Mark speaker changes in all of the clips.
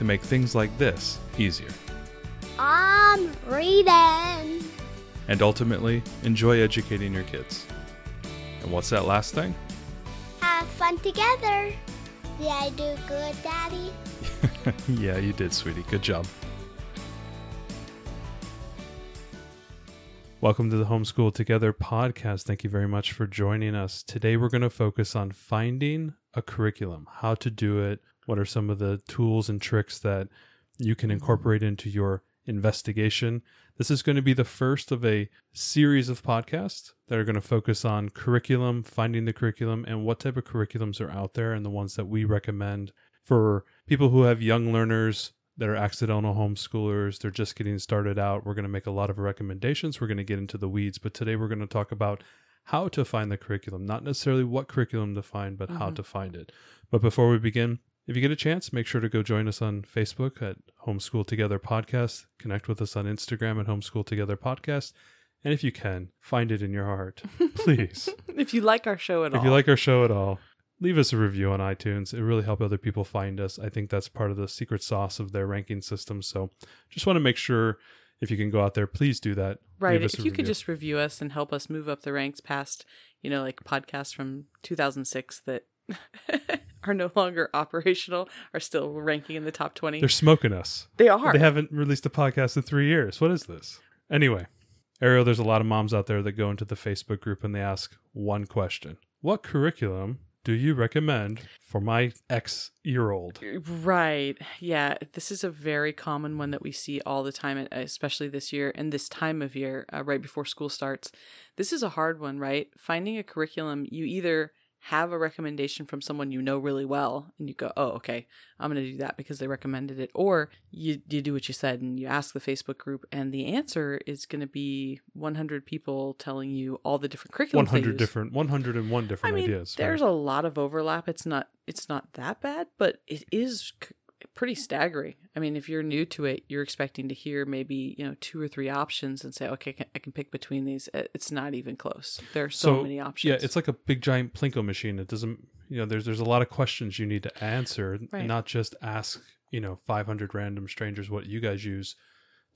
Speaker 1: to make things like this easier.
Speaker 2: I'm reading.
Speaker 1: And ultimately, enjoy educating your kids. And what's that last thing?
Speaker 2: Have fun together. Did I do good, Daddy?
Speaker 1: yeah, you did, sweetie. Good job. Welcome to the Homeschool Together podcast. Thank you very much for joining us. Today, we're going to focus on finding a curriculum, how to do it, what are some of the tools and tricks that you can incorporate into your investigation. This is going to be the first of a series of podcasts that are going to focus on curriculum, finding the curriculum, and what type of curriculums are out there, and the ones that we recommend for people who have young learners that are accidental homeschoolers. They're just getting started out. We're going to make a lot of recommendations. We're going to get into the weeds, but today we're going to talk about how to find the curriculum, not necessarily what curriculum to find, but how
Speaker 3: Mhm.
Speaker 1: to find it. But before we begin, if you get a chance, make sure to go join us on Facebook at Homeschool Together Podcast. Connect with us on Instagram at Homeschool Together Podcast. And if you can, find it in your heart. Please.
Speaker 3: if you like our show at all.
Speaker 1: If you like our show at all, leave us a review on iTunes. It really helps other people find us. I think that's part of the secret sauce of their ranking system. So just want to make sure if you can go out there, please do that.
Speaker 3: right,
Speaker 1: Leave
Speaker 3: if you could just review us and help us move up the ranks past, you know, like podcasts from 2006 that are no longer operational are still ranking in the top 20.
Speaker 1: They're smoking us.
Speaker 3: they are.
Speaker 1: They haven't released a podcast in three years. What is this? Anyway, Ariel, there's a lot of moms out there that go into the Facebook group and they ask one question What curriculum do you recommend for my X year old?
Speaker 3: Right. Yeah. This is a very common one that we see all the time, especially this year and this time of year, uh, right before school starts. This is a hard one, right? Finding a curriculum, you either have a recommendation from someone you know really well and you go, oh, okay, I'm going to do that because they recommended it. Or you, you do what you said and you ask the Facebook group, and the answer is going to be 100 people telling you all the different curriculums. they
Speaker 1: 100
Speaker 3: use.
Speaker 1: different, 101 different I
Speaker 3: mean,
Speaker 1: ideas. right?
Speaker 3: there's a lot of overlap. It's not it's not that bad, but it is c- pretty staggering. I mean, if you're new to it, you're expecting to hear maybe you know two or three options and say, okay, I can- pick between these. Uh, It's not even close. There are so, many options.
Speaker 1: Yeah, it's like a big giant plinko machine. It doesn't, you know, there's there's a lot of questions you need to answer,
Speaker 3: Right.
Speaker 1: and not just ask, you know, 500 random strangers what you guys use.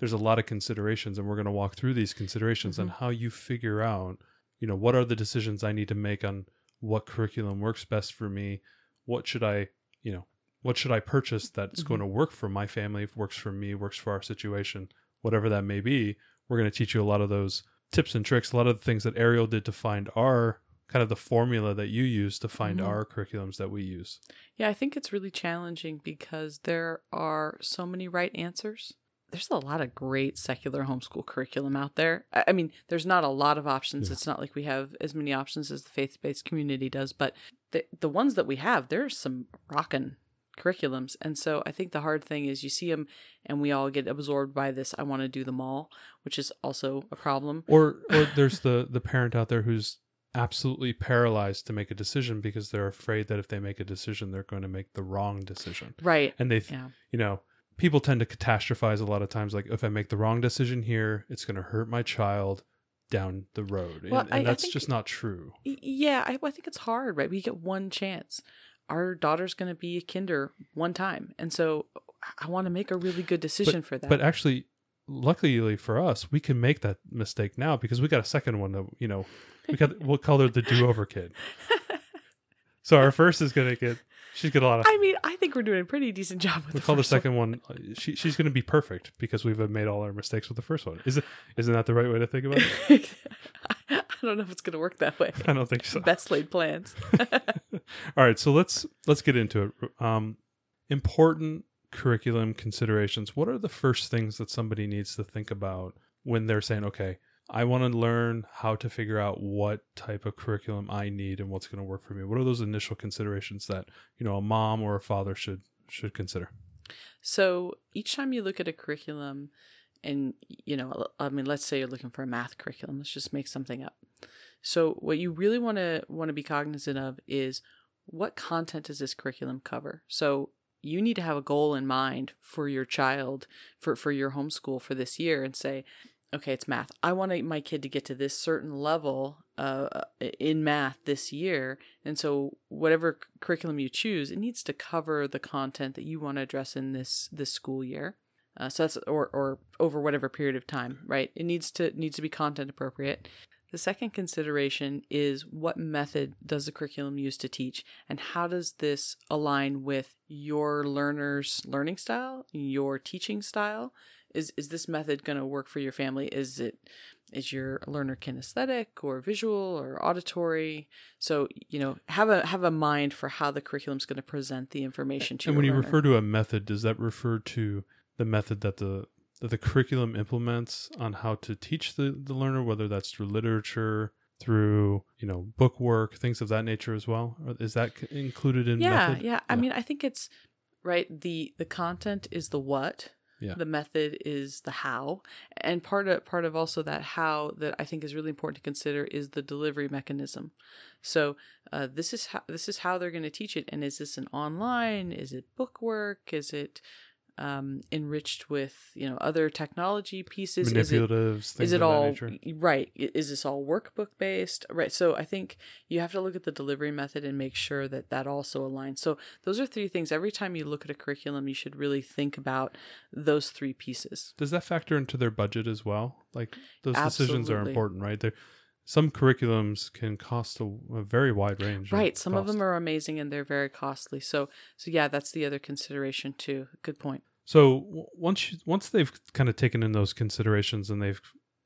Speaker 1: There's a lot of considerations, and we're going to walk through these considerations and how you figure out, you know, what are the decisions I need to make on what curriculum works best for me. What should I, you know, what should I purchase that's
Speaker 3: Mhm.
Speaker 1: going to work for my family, works for me, works for our situation, whatever that may be. We're going to teach you a lot of those tips and tricks, a lot of the things that Ariel did to find our kind of the formula that you use to find
Speaker 3: Mhm.
Speaker 1: our curriculums that we use.
Speaker 3: yeah. I think it's really challenging because there are so many right answers. There's a lot of great secular homeschool curriculum out there. I mean, there's not a lot of options.
Speaker 1: Yeah.
Speaker 3: It's not like we have as many options as the faith-based community does, but the the ones that we have, there's some rockin' curriculums. And so I think the hard thing is you see them and we all get absorbed by this I want to do them all, which is also a problem.
Speaker 1: Or or there's the the parent out there who's absolutely paralyzed to make a decision because they're afraid that if they make a decision they're going to make the wrong decision.
Speaker 3: Right.
Speaker 1: And they th-
Speaker 3: Yeah.
Speaker 1: you know, people tend to catastrophize a lot of times like if I make the wrong decision here, it's going to hurt my child down the road.
Speaker 3: Well,
Speaker 1: and
Speaker 3: I- I
Speaker 1: and that's
Speaker 3: think-
Speaker 1: just not true.
Speaker 3: Yeah, I, I think it's hard, right? We get one chance. Our daughter's going to be a kinder one time. And so I want to make a really good decision for that.
Speaker 1: But actually, luckily for us, we can make that mistake now because we got a second one that you know we got we'll call her the do-over kid. So our first is gonna get she's got a lot of.
Speaker 3: I mean, I think we're doing a pretty decent job with
Speaker 1: We
Speaker 3: the
Speaker 1: call the
Speaker 3: first one.
Speaker 1: second one. uh, She she's gonna be perfect because we've made all our mistakes with the first one. Is it? Isn't that the right way to think about it?
Speaker 3: I don't know if it's going to work that way.
Speaker 1: I don't think so.
Speaker 3: Best laid plans.
Speaker 1: All right, so let's let's get into it. Um, important curriculum considerations. What are the first things that somebody needs to think about when they're saying, "Okay, I want to learn how to figure out what type of curriculum I need and what's going to work for me"? What are those initial considerations that you know a mom or a father should should consider?
Speaker 3: So each time you look at a curriculum, and you know, I mean, let's say you're looking for a math curriculum. Let's just make something up. So what you really want to want to be cognizant of is what content does this curriculum cover? So you need to have a goal in mind for your child for for your homeschool for this year and say okay it's math. I want my kid to get to this certain level uh, in math this year. And so whatever curriculum you choose it needs to cover the content that you want to address in this this school year. Uh, so that's or or over whatever period of time right? It needs to needs to be content appropriate the second consideration is what method does the curriculum use to teach, and how does this align with your learner's learning style, your teaching style? Is is this method going to work for your family? Is it is your learner kinesthetic or visual or auditory? So you know have a have a mind for how the curriculum is going to present the information to.
Speaker 1: And when you refer to a method, does that refer to the method that the that the curriculum implements on how to teach the, the learner, whether that's through literature, through you know book work, things of that nature as well. Or is that included in?
Speaker 3: Yeah,
Speaker 1: method?
Speaker 3: yeah. I mean, I think it's right. the The content is the what.
Speaker 1: Yeah.
Speaker 3: The method is the how, and part of part of also that how that I think is really important to consider is the delivery mechanism. So uh, this is how this is how they're going to teach it. And is this an online? Is it book work? Is it um, enriched with you know other technology pieces?
Speaker 1: Manipulatives
Speaker 3: is it, is it all right is this all workbook based right so i think you have to look at the delivery method and make sure that that also aligns. So those are three things. Every time you look at a curriculum you should really think about those three pieces.
Speaker 1: Does that factor into their budget as well? Like those
Speaker 3: Absolutely.
Speaker 1: decisions are important right? They're some curriculums can cost a, a very wide range
Speaker 3: right some cost. of them are amazing and they're very costly. So so yeah that's the other consideration too. Good point.
Speaker 1: So once you, once they've kind of taken in those considerations and they've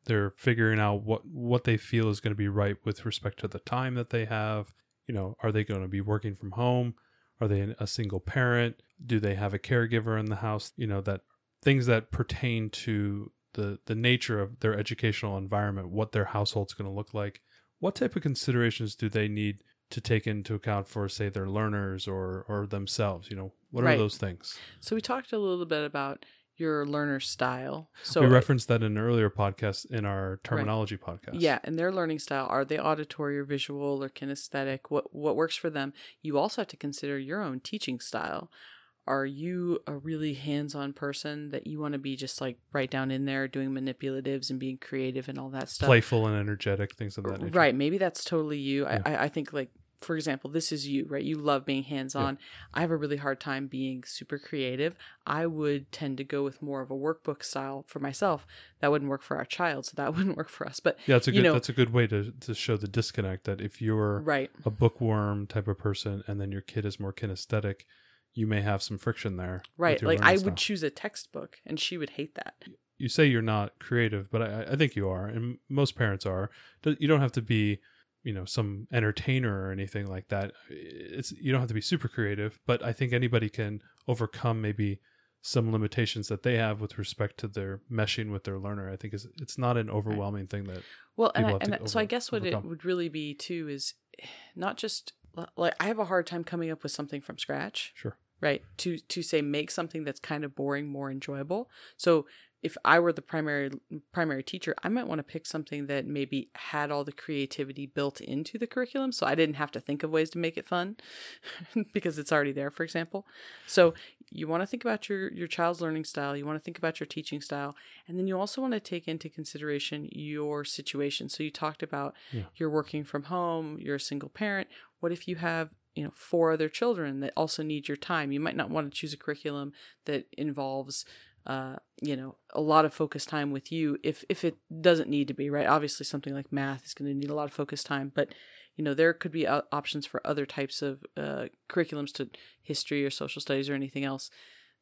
Speaker 1: they're figuring out what what they feel is going to be right with respect to the time that they have you know are they going to be working from home? Are they a single parent? Do they have a caregiver in the house? You know that things that pertain to the the nature of their educational environment, what their household's going to look like. What type of considerations do they need to take into account for, say, their learners or or themselves? You know, what right. are those things?
Speaker 3: So we talked a little bit about your learner style. So
Speaker 1: we referenced that in an earlier podcast in our terminology right. podcast.
Speaker 3: Yeah, and their learning style are they auditory or visual or kinesthetic? What what works for them? You also have to consider your own teaching style are you a really hands-on person that you want to be just like right down in there doing manipulatives and being creative and all that stuff?
Speaker 1: Playful and energetic things of that nature.
Speaker 3: Right maybe that's totally you. Yeah. I, I think like for example this is you right? You love being hands-on. Yeah. i have a really hard time being super creative. I would tend to go with more of a workbook style for myself. That wouldn't work for our child so that wouldn't work for us. But
Speaker 1: yeah that's a good
Speaker 3: know,
Speaker 1: that's a good way to, to show the disconnect that if you're
Speaker 3: right.
Speaker 1: a bookworm type of person and then your kid is more kinesthetic you may have some friction there.
Speaker 3: Right. Like I style. would choose a textbook and she would hate that.
Speaker 1: You say you're not creative, but I, I think you are, and most parents are. You don't have to be, you know, some entertainer or anything like that. It's you don't have to be super creative, but I think anybody can overcome maybe some limitations that they have with respect to their meshing with their learner. I think is it's not an overwhelming right. thing that.
Speaker 3: Well, and, I, and over, so I guess what overcome. it would really be too is not just like I have a hard time coming up with something from scratch.
Speaker 1: Sure.
Speaker 3: Right. To to say make something that's kind of boring more enjoyable. So if I were the primary primary teacher, I might want to pick something that maybe had all the creativity built into the curriculum so I didn't have to think of ways to make it fun because it's already there, for example. So you want to think about your your child's learning style, you want to think about your teaching style, and then you also want to take into consideration your situation. So you talked about yeah. you're working from home, you're a single parent. What if you have you know four other children that also need your time you might not want to choose a curriculum that involves uh, you know, a lot of focus time with you if if it doesn't need to be right. Obviously, something like math is going to need a lot of focus time, but you know there could be options for other types of uh, curriculums to history or social studies or anything else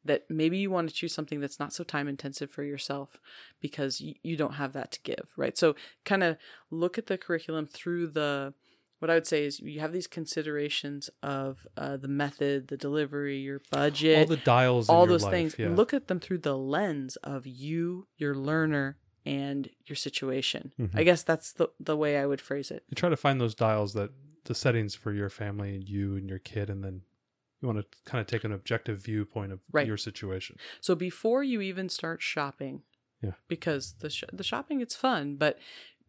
Speaker 3: that maybe you want to choose something that's not so time intensive for yourself because you, you don't have that to give right so kind of look at the curriculum through the what I would say is you have these considerations of uh, the method, the delivery, your budget,
Speaker 1: all the dials,
Speaker 3: all those
Speaker 1: life,
Speaker 3: things.
Speaker 1: Yeah.
Speaker 3: Look at them through the lens of you, your learner, and your situation. Mm-hmm. I guess that's the the way I would phrase it.
Speaker 1: You try to find those dials that the settings for your family and you and your kid, and then You want to kind of take an objective viewpoint of
Speaker 3: Right.
Speaker 1: your situation.
Speaker 3: So before you even start shopping,
Speaker 1: Yeah.
Speaker 3: because the sh- the shopping it's fun, but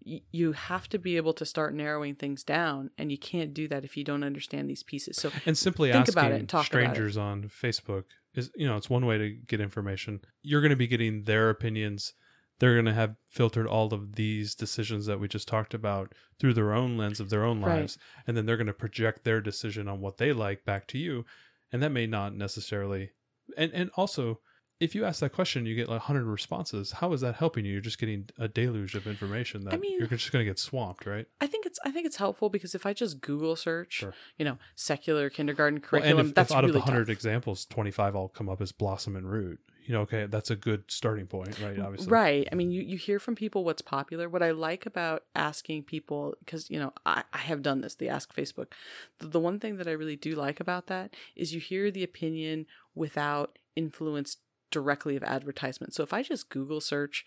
Speaker 3: you have to be able to start narrowing things down, and you can't do that if you don't understand these pieces. So
Speaker 1: And simply
Speaker 3: Think
Speaker 1: asking
Speaker 3: about it and talk
Speaker 1: strangers on Facebook is, you know, it's one way to get information. You're going to be getting their opinions. They're going to have filtered all of these decisions that we just talked about through their own lens of their own
Speaker 3: Right.
Speaker 1: lives. And then they're going to project their decision on what they like back to you. And that may not necessarily. And, and also, if you ask that question, you get like 100 responses. How is that helping you? You're just getting a deluge of information that
Speaker 3: mean-
Speaker 1: you're just going to get swamped, right?
Speaker 3: I think it's I think it's helpful because if I just Google search,
Speaker 1: Sure.
Speaker 3: you know, secular kindergarten
Speaker 1: Well,
Speaker 3: curriculum,
Speaker 1: and if,
Speaker 3: that's
Speaker 1: if out
Speaker 3: really
Speaker 1: of the 100
Speaker 3: tough.
Speaker 1: examples, 25 all come up as blossom and root, you know, okay, that's a good starting point, right? Obviously.
Speaker 3: Right. I mean, you, you hear from people what's popular. What I like about asking people, because, you know, I, I have done this, the Ask Facebook. The, the one thing that I really do like about that is you hear the opinion without influence directly of advertisement. So if I just Google search,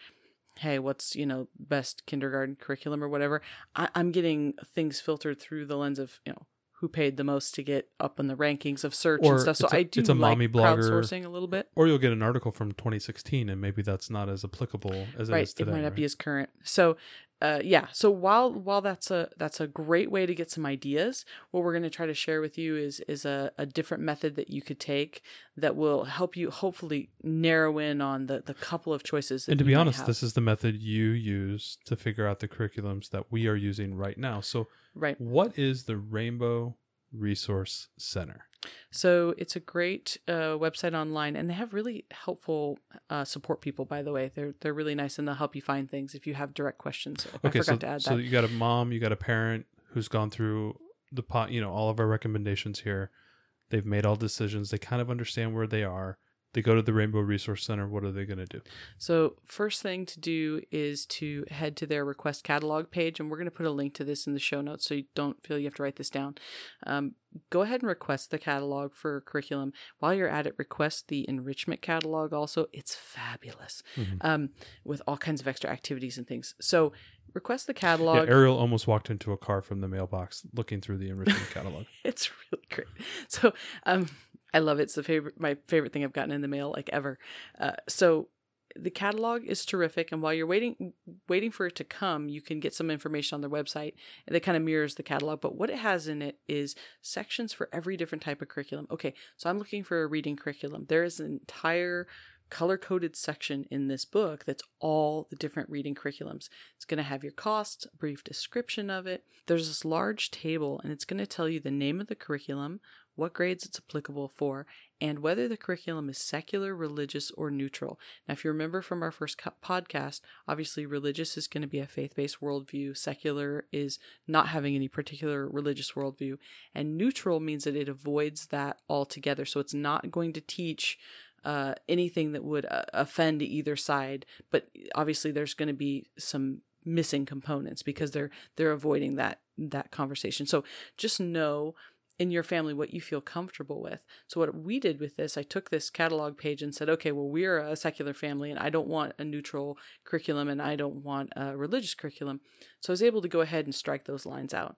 Speaker 3: hey, what's, you know, best kindergarten curriculum or whatever, I, I'm getting things filtered through the lens of, you know, who paid the most to get up in the rankings of search
Speaker 1: Or
Speaker 3: and stuff. So
Speaker 1: a-
Speaker 3: I do
Speaker 1: it's a
Speaker 3: like
Speaker 1: mommy blogger.
Speaker 3: crowdsourcing a little bit.
Speaker 1: Or you'll get an article from 2016 and maybe that's not as applicable as it
Speaker 3: right
Speaker 1: is today.
Speaker 3: it might not
Speaker 1: right?
Speaker 3: be as current so uh, yeah so while while that's a that's a great way to get some ideas what we're going to try to share with you is is a, a different method that you could take that will help you hopefully narrow in on the the couple of choices that
Speaker 1: and to be honest,
Speaker 3: have.
Speaker 1: this is the method you use to figure out the curriculums that we are using right now. So,
Speaker 3: right
Speaker 1: what is the Rainbow Resource Center?
Speaker 3: So it's a great uh, website online and they have really helpful uh, support people by the way they're they're really nice and they'll help you find things if you have direct questions i
Speaker 1: Okay,
Speaker 3: forgot
Speaker 1: so,
Speaker 3: to add
Speaker 1: so
Speaker 3: that
Speaker 1: you got a mom, you got a parent who's gone through the pot, you know, all of our recommendations here. They've made all decisions. They kind of understand where they are. They go to the Rainbow Resource Center. What are they going to do?
Speaker 3: So, first thing to do is to head to their request catalog page, and we're going to put a link to this in the show notes so you don't feel you have to write this down. Um, go ahead and request the catalog for curriculum. While you're at it, request the enrichment catalog also. It's fabulous
Speaker 1: Mhm.
Speaker 3: um, with all kinds of extra activities and things. So, request the
Speaker 1: Yeah,
Speaker 3: catalog.
Speaker 1: Ariel almost walked into a car from the mailbox looking through the enrichment catalog.
Speaker 3: it's really great. So um, I love it. It's the favorite, my favorite thing I've gotten in the mail like ever. Uh, so the catalog is terrific, and while you're waiting waiting for it to come, you can get some information on their website that kind of mirrors the catalog. But what it has in it is sections for every different type of curriculum. Okay, so I'm looking for a reading curriculum. There is an entire color coded section in this book that's all the different reading curriculums. It's going to have your costs, a brief description of it. There's this large table, and it's going to tell you the name of the curriculum, what grades it's applicable for, and whether the curriculum is secular, religious, or neutral. Now, if you remember from our first podcast, obviously religious is going to be a faith based worldview, secular is not having any particular religious worldview, and neutral means that it avoids that altogether. So it's not going to teach uh, anything that would uh, offend either side, but obviously there's going to be some missing components because they're they're avoiding that that conversation. So just know in your family what you feel comfortable with. So what we did with this, I took this catalog page and said, okay, well we're a secular family and I don't want a neutral curriculum and I don't want a religious curriculum. So I was able to go ahead and strike those lines out.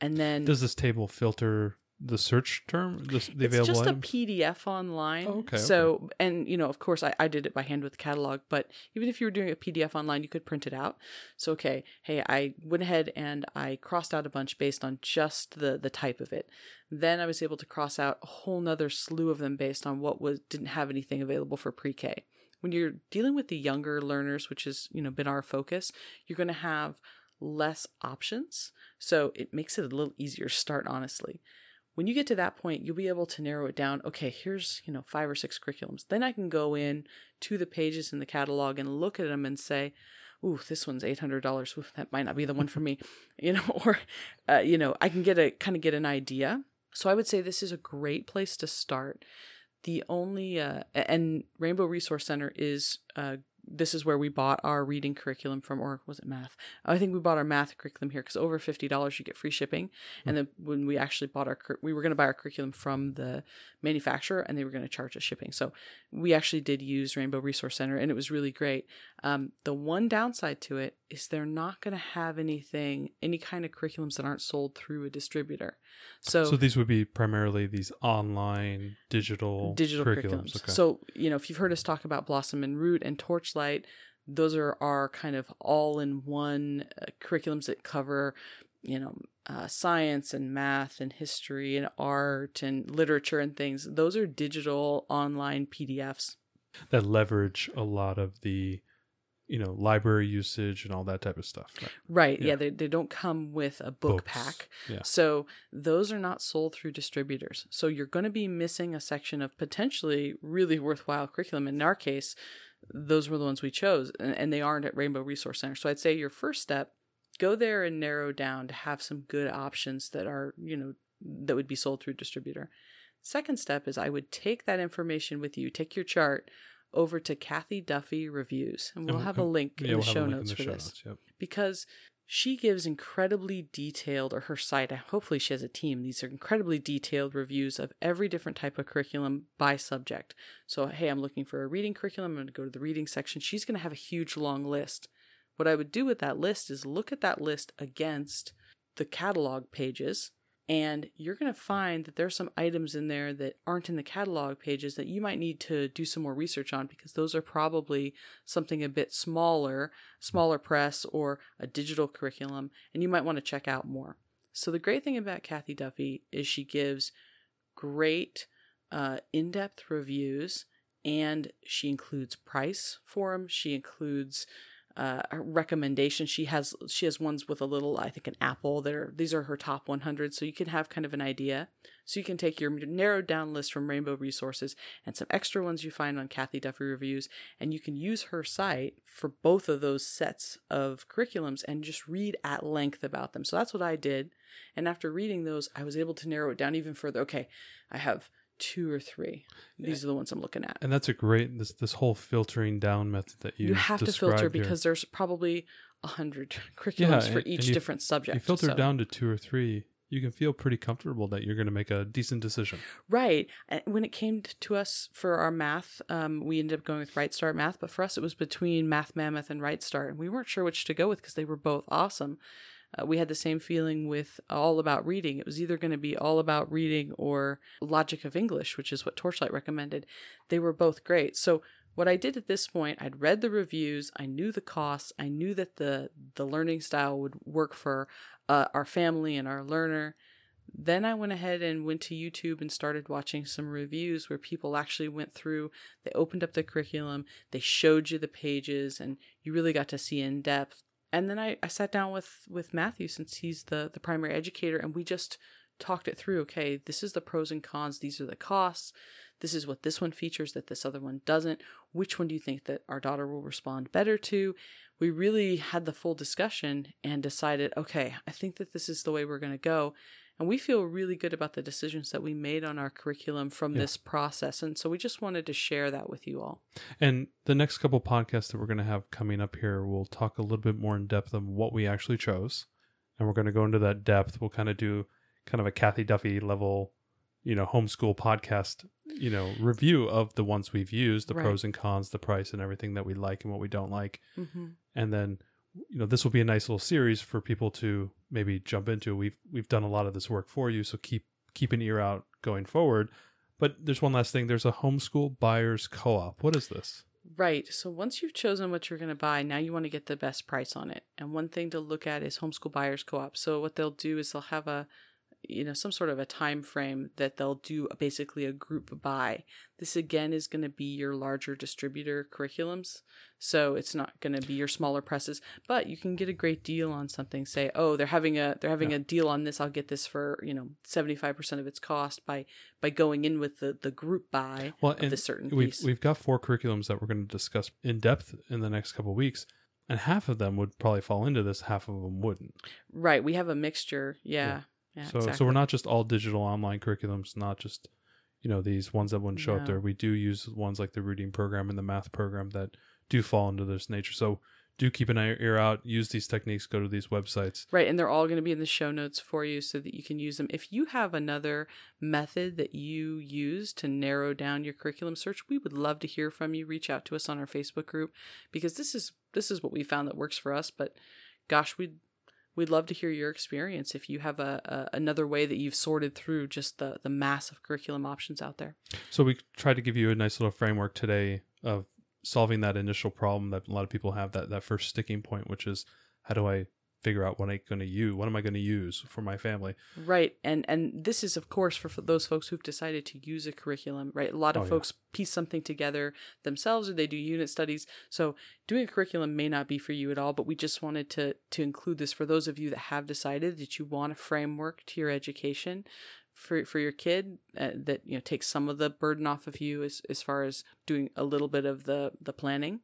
Speaker 3: And then
Speaker 1: Does this table filter the search term, the, the
Speaker 3: it's
Speaker 1: available
Speaker 3: just a PDF online.
Speaker 1: Oh, okay,
Speaker 3: So, and you know, of course, I, I did it by hand with the catalog, but even if you were doing a PDF online, you could print it out. So, okay, hey, I went ahead and I crossed out a bunch based on just the the type of it. Then I was able to cross out a whole nother slew of them based on what was didn't have anything available for pre-K. When you're dealing with the younger learners, which has you know been our focus, you're going to have less options. So it makes it a little easier to start, honestly when you get to that point you'll be able to narrow it down okay here's you know five or six curriculums. Then i can go in to the pages in the catalog and look at them and say ooh this one's $800 Ooh, that might not be the one for me you know or uh, you know i can get a kind of get an idea. So i would say this is a great place to start. The only uh, and rainbow resource center is uh, this is where we bought our reading curriculum from, or was it math? I think we bought our math curriculum here because over fifty dollars you get free shipping. And then when we actually bought our, we were going to buy our curriculum from the manufacturer, and they were going to charge us shipping. So we actually did use Rainbow Resource Center, and it was really great. Um, the one downside to it is they're not going to have anything, any kind of curriculums that aren't sold through a distributor. So,
Speaker 1: So these would be primarily these online digital
Speaker 3: digital
Speaker 1: curriculums.
Speaker 3: curriculums.
Speaker 1: Okay.
Speaker 3: So, you know, if you've heard us talk about Blossom and Root and Torchlight, those are our kind of all in one uh, curriculums that cover, you know, uh, science and math and history and art and literature and things. Those are digital online PDFs.
Speaker 1: that leverage a lot of the you know library usage and all that type of stuff. Right?
Speaker 3: Right. Yeah.
Speaker 1: Yeah.
Speaker 3: they, they don't come with a book
Speaker 1: Books.
Speaker 3: pack.
Speaker 1: Yeah.
Speaker 3: So those are not sold through distributors. So you're going to be missing a section of potentially really worthwhile curriculum. In our case, those were the ones we chose, and, and they aren't at Rainbow Resource Center. So I'd say your first step, go there and narrow down to have some good options that are, you know, that would be sold through distributor. Second step is I would take that information with you, take your chart over to Cathy Duffy Reviews, and we'll have a link in the show notes for this
Speaker 1: notes, Yep.
Speaker 3: because she gives incredibly detailed or her site hopefully she has a team these are incredibly detailed reviews of every different type of curriculum by subject. So hey i'm looking for a reading curriculum i'm going to go to the reading section. She's going to have a huge long list. What i would do with that list is look at that list against the catalog pages and you're going to find that there's some items in there that aren't in the catalog pages that you might need to do some more research on because those are probably something a bit smaller smaller press or a digital curriculum, and you might want to check out more. So, the great thing about Cathy Duffy is she gives great uh, in depth reviews and she includes price for them. She includes uh, recommendations. She has she has ones with a little, I think, an apple. There, these are her top 100, so you can have kind of an idea. So you can take your narrowed down list from Rainbow Resources and some extra ones you find on Cathy Duffy reviews, and you can use her site for both of those sets of curriculums and just read at length about them. So that's what I did, and after reading those, I was able to narrow it down even further. Okay, I have two or three. These are the ones I'm looking at.
Speaker 1: And that's a great this this whole filtering down method that you
Speaker 3: You have to filter
Speaker 1: here.
Speaker 3: because there's probably a hundred curriculums for
Speaker 1: and-
Speaker 3: each
Speaker 1: you-
Speaker 3: different subject.
Speaker 1: you filter
Speaker 3: so-
Speaker 1: down to two or three. You can feel pretty comfortable that you're going to make a decent decision.
Speaker 3: Right. When it came to us for our math, um, we ended up going with Right Start Math, but for us it was between Math Mammoth and Right Start, and we weren't sure which to go with because they were both awesome. Uh, we had the same feeling with All About Reading. It was either going to be All About Reading or Logic of English, which is what Torchlight recommended. They were both great. So what I did at this point, I'd read the reviews, I knew the costs, I knew that the the learning style would work for uh, our family and our learner. Then I went ahead and went to YouTube and started watching some reviews where people actually went through, they opened up the curriculum, they showed you the pages, and you really got to see in depth. And then I, I sat down with, with Matthew since he's the, the primary educator, and we just talked it through. Okay, this is the pros and cons, these are the costs. This is what this one features that this other one doesn't. Which one do you think that our daughter will respond better to? We really had the full discussion and decided, okay, I think that this is the way we're going to go. And we feel really good about the decisions that we made on our curriculum from
Speaker 1: Yeah.
Speaker 3: this process. And so we just wanted to share that with you all.
Speaker 1: And the next couple podcasts that we're going to have coming up here, we'll talk a little bit more in depth on what we actually chose. And we're going to go into that depth. We'll kind of do kind of a Cathy Duffy level, you know, homeschool podcast, you know, review of the ones we've used, the
Speaker 3: Right.
Speaker 1: pros and cons, the price and everything that we like and what we don't like.
Speaker 3: Mm-hmm.
Speaker 1: And then, you know, this will be a nice little series for people to maybe jump into. We've we've done a lot of this work for you, so keep keep an ear out going forward. But there's one last thing. There's a homeschool buyers co-op. What is this?
Speaker 3: Right. So once you've chosen what you're going to buy, now you want to get the best price on it. And one thing to look at is homeschool buyers co-op. So what they'll do is they'll have a you know some sort of a time frame that they'll do basically a group buy. This again is going to be your larger distributor curriculums. So it's not going to be your smaller presses, but you can get a great deal on something. Say, "Oh, they're having a they're having
Speaker 1: Yeah.
Speaker 3: a deal on this. I'll get this for, you know, 75% of its cost by by going in with the the group buy
Speaker 1: Well,
Speaker 3: of
Speaker 1: and
Speaker 3: certain
Speaker 1: we've
Speaker 3: piece."
Speaker 1: we've got four curriculums that we're going to discuss in depth in the next couple of weeks, and half of them would probably fall into this, half of them wouldn't.
Speaker 3: Right. We have a mixture. Yeah. Yeah.
Speaker 1: So
Speaker 3: exactly.
Speaker 1: so we're not just all digital online curriculums, not just you know these ones that wouldn't show up there. We do use ones like the reading program and the math program that do fall into this nature. So do keep an ear out. Use these techniques. Go to these websites.
Speaker 3: Right, and they're all going to be in the show notes for you so that you can use them. If you have another method that you use to narrow down your curriculum search, we would love to hear from you. Reach out to us on our Facebook group because this is this is what we found that works for us, but gosh, we'd we'd love to hear your experience if you have a, a another way that you've sorted through just the the massive curriculum options out there.
Speaker 1: So we tried to give you a nice little framework today of solving that initial problem that a lot of people have that that first sticking point, which is how do I figure out what I'm going to use? What am I going to use for my family?
Speaker 3: Right, and and this is of course for, those folks who've decided to use a curriculum. Right, a lot of
Speaker 1: Oh, yeah.
Speaker 3: folks piece something together themselves, or they do unit studies. So doing a curriculum may not be for you at all. But we just wanted to to include this for those of you that have decided that you want a framework to your education. For, for your kid uh, that you know takes some of the burden off of you as, as far as doing a little bit of the the planning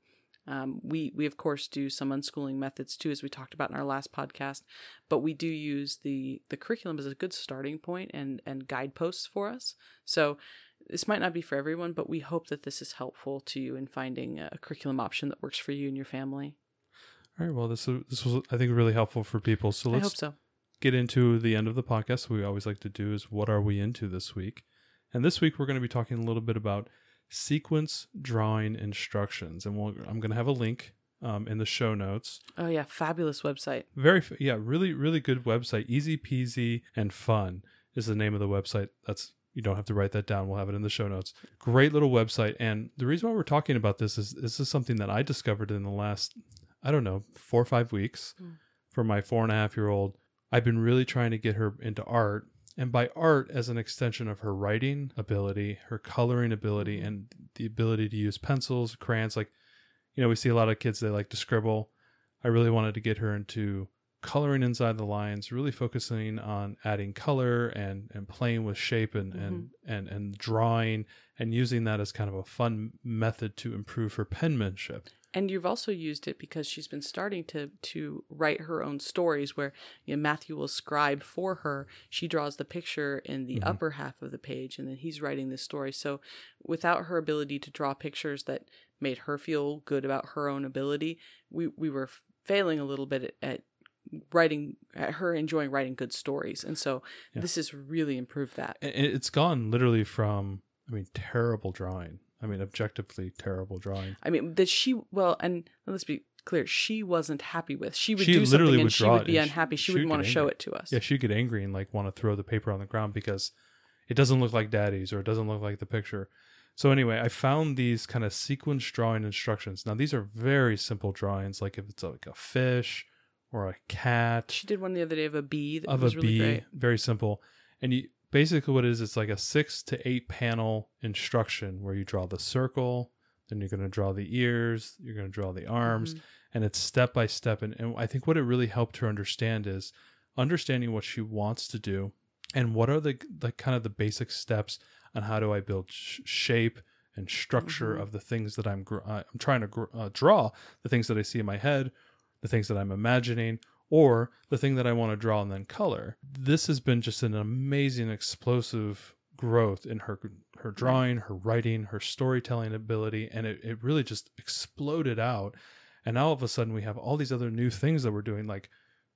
Speaker 3: um, we we of course do some unschooling methods too, as we talked about in our last podcast. But we do use the the curriculum as a good starting point and and guideposts for us. So this might not be for everyone, but we hope that this is helpful to you in finding a curriculum option that works for you and your family.
Speaker 1: All right. Well, this is, this was I think really helpful for people. So let's
Speaker 3: hope so.
Speaker 1: get into the end of the podcast. What we always like to do is what are we into this week? And this week we're going to be talking a little bit about sequence drawing instructions, and we'll, I'm going to have a link um, in the show notes.
Speaker 3: Oh yeah, fabulous website.
Speaker 1: Very yeah, really really good website. Easy peasy and fun is the name of the website. That's you don't have to write that down. We'll have it in the show notes. Great little website. And the reason why we're talking about this is this is something that I discovered in the last I don't know four or five weeks
Speaker 3: Mm.
Speaker 1: for my four and a half year old. I've been really trying to get her into art. And by art as an extension of her writing ability, her coloring ability,
Speaker 3: Mhm.
Speaker 1: and the ability to use pencils, crayons. Like, you know, we see a lot of kids, they like to scribble. I really wanted to get her into coloring inside the lines, really focusing on adding color and and playing with shape and and and and drawing and using that as kind of a fun method to improve her penmanship.
Speaker 3: And you've also used it because she's been starting to to write her own stories where you know, Matthew will scribe for her. She draws the picture in the
Speaker 1: Mhm.
Speaker 3: upper half of the page and then he's writing the story. So without her ability to draw pictures that made her feel good about her own ability, we, we were failing a little bit at, at writing at her enjoying writing good stories. And so
Speaker 1: Yeah.
Speaker 3: this has really improved that.
Speaker 1: It's gone literally from I mean terrible drawing. I mean objectively terrible drawing.
Speaker 3: I mean, that she well, and let's be clear, she wasn't happy with. She would
Speaker 1: She
Speaker 3: do something and she would be unhappy. She,
Speaker 1: she
Speaker 3: wouldn't
Speaker 1: would
Speaker 3: want to show it to us.
Speaker 1: Yeah, she'd get angry and like want to throw the paper on the ground because it doesn't look like daddy's or it doesn't look like the picture. So anyway, I found these kind of sequence drawing instructions. Now these are very simple drawings, like if it's like a fish or a cat
Speaker 3: She did one the other day of a bee that
Speaker 1: of
Speaker 3: was
Speaker 1: a
Speaker 3: really
Speaker 1: bee,
Speaker 3: great.
Speaker 1: very simple. And you basically what it is, it's like a six to eight panel instruction where you draw the circle, then you're going to draw the ears, you're going to draw the arms,
Speaker 3: Mhm.
Speaker 1: and it's step by step. And, and I think what it really helped her understand is understanding what she wants to do and what are the the kind of the basic steps on how do I build sh- shape and structure
Speaker 3: Mhm.
Speaker 1: of the things that I'm gr- uh, I'm trying to gr- uh, draw, the things that I see in my head, the things that I'm imagining, or the thing that I want to draw and then color. This has been just an amazing, explosive growth in her her drawing, her writing, her storytelling ability, and it, it really just exploded out. And now all of a sudden we have all these other new things that we're doing, like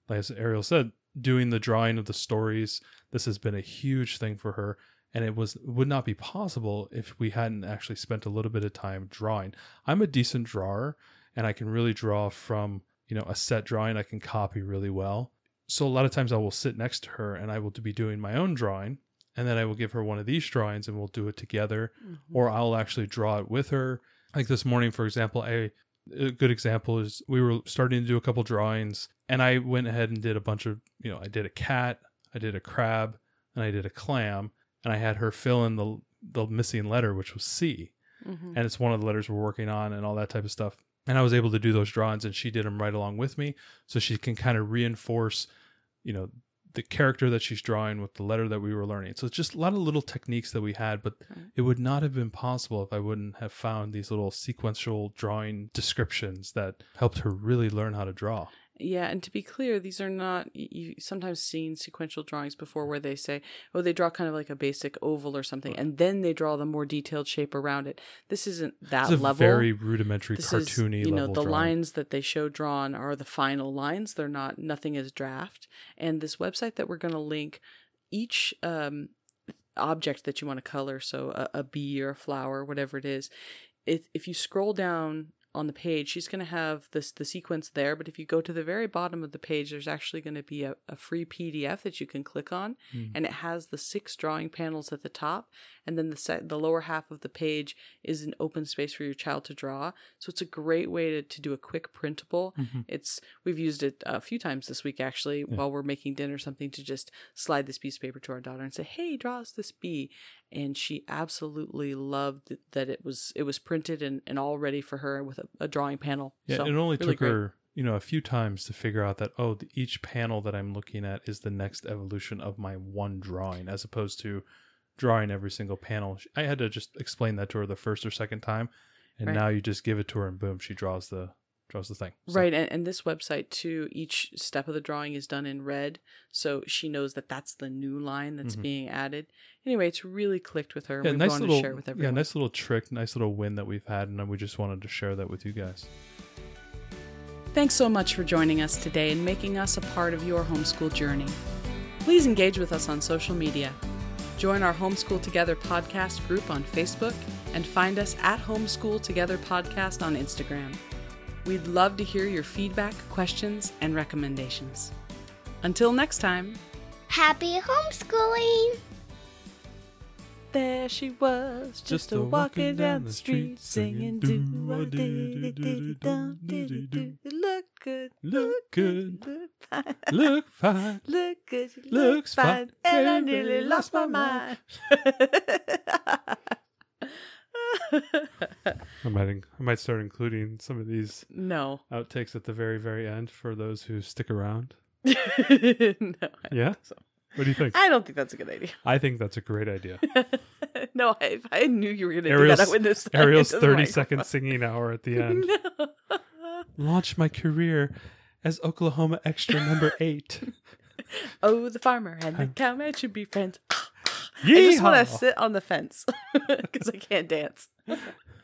Speaker 1: like as Ariel said, doing the drawing of the stories. This has been a huge thing for her. And it was would not be possible if we hadn't actually spent a little bit of time drawing. I'm a decent drawer and I can really draw from, you know, a set drawing I can copy really well. So a lot of times I will sit next to her and I will be doing my own drawing and then I will give her one of these drawings and we'll do it together
Speaker 3: Mhm.
Speaker 1: or I'll actually draw it with her. Like this morning, for example, I, a good example is we were starting to do a couple drawings, and I went ahead and did a bunch of, you know, I did a cat, I did a crab, and I did a clam, and I had her fill in the the missing letter, which was C,
Speaker 3: Mhm.
Speaker 1: and it's one of the letters we're working on, and all that type of stuff. And I was able to do those drawings, and she did them right along with me, so she can kind of reinforce, you know, the character that she's drawing with the letter that we were learning. So it's just a lot of little techniques that we had, but
Speaker 3: Right.
Speaker 1: it would not have been possible if I wouldn't have found these little sequential drawing descriptions that helped her really learn how to draw.
Speaker 3: Yeah, and to be clear, these are not you sometimes seen sequential drawings before where they say, "Oh, they draw kind of like a basic oval or something, and then they draw the more detailed shape around it." This isn't that
Speaker 1: It's a
Speaker 3: level.
Speaker 1: very rudimentary,
Speaker 3: this
Speaker 1: cartoony
Speaker 3: is, you know, the
Speaker 1: drawing.
Speaker 3: lines that they show drawn are the final lines. They're not. Nothing is draft. And this website that we're going to link, each um, object that you want to color, so a, a bee or a flower, whatever it is, if if you scroll down on the page, she's going to have this the sequence there. But if you go to the very bottom of the page, there's actually going to be a, a free PDF that you can click on,
Speaker 1: Mm.
Speaker 3: and it has the six drawing panels at the top, and then the set, the lower half of the page is an open space for your child to draw. So it's a great way to, to do a quick printable.
Speaker 1: Mhm.
Speaker 3: It's we've used it a few times this week actually while we're making dinner or something to just slide this piece of paper to our daughter and say, "Hey, draw us this bee," and she absolutely loved that it was it was printed and, and all ready for her with a, a drawing panel.
Speaker 1: Yeah,
Speaker 3: so,
Speaker 1: it only
Speaker 3: really
Speaker 1: took
Speaker 3: great.
Speaker 1: her, you know, a few times to figure out that oh, the, each panel that I'm looking at is the next evolution of my one drawing, as opposed to drawing every single panel. I had to just explain that to her the first or second time, and
Speaker 3: Right.
Speaker 1: now you just give it to her and boom, she draws the draws the thing. So-
Speaker 3: Right, and, and this website too, each step of the drawing is done in red, so she knows that that's the new line that's
Speaker 1: Mhm.
Speaker 3: being added. Anyway, it's really clicked with her.
Speaker 1: Yeah,
Speaker 3: we
Speaker 1: nice
Speaker 3: wanted
Speaker 1: little,
Speaker 3: to share it with
Speaker 1: yeah, nice little trick, nice little win that we've had, and we just wanted to share that with you guys.
Speaker 3: Thanks so much for joining us today and making us a part of your homeschool journey. Please engage with us on social media. Join our Homeschool Together podcast group on Facebook and find us at Homeschool Together Podcast on Instagram. We'd love to hear your feedback, questions, and recommendations. Until next time,
Speaker 2: Happy homeschooling!
Speaker 3: there she was, just a walking down the street singing do a dee dee dum dee dee Look good,
Speaker 1: Look good,
Speaker 3: look fine.
Speaker 1: look fine.
Speaker 3: Look good,
Speaker 1: Looks
Speaker 3: looks fine,
Speaker 1: fine,
Speaker 3: and I nearly lost my mind.
Speaker 1: I might, in- I might start including some of these
Speaker 3: no,
Speaker 1: outtakes at the very, very end for those who stick around.
Speaker 3: no, I,
Speaker 1: Yeah,
Speaker 3: so.
Speaker 1: what do you think?
Speaker 3: I don't think that's a good idea.
Speaker 1: I think that's a great idea.
Speaker 3: no, if I knew you were going to do
Speaker 1: Ariel's-
Speaker 3: that, I wouldn't have said
Speaker 1: Ariel's
Speaker 3: it the
Speaker 1: 30 second singing hour at the end.
Speaker 3: No.
Speaker 1: Launch my career as Oklahoma Extra number eight.
Speaker 3: oh, the farmer and the cowman should be friends. I just want to sit on the fence because I can't dance.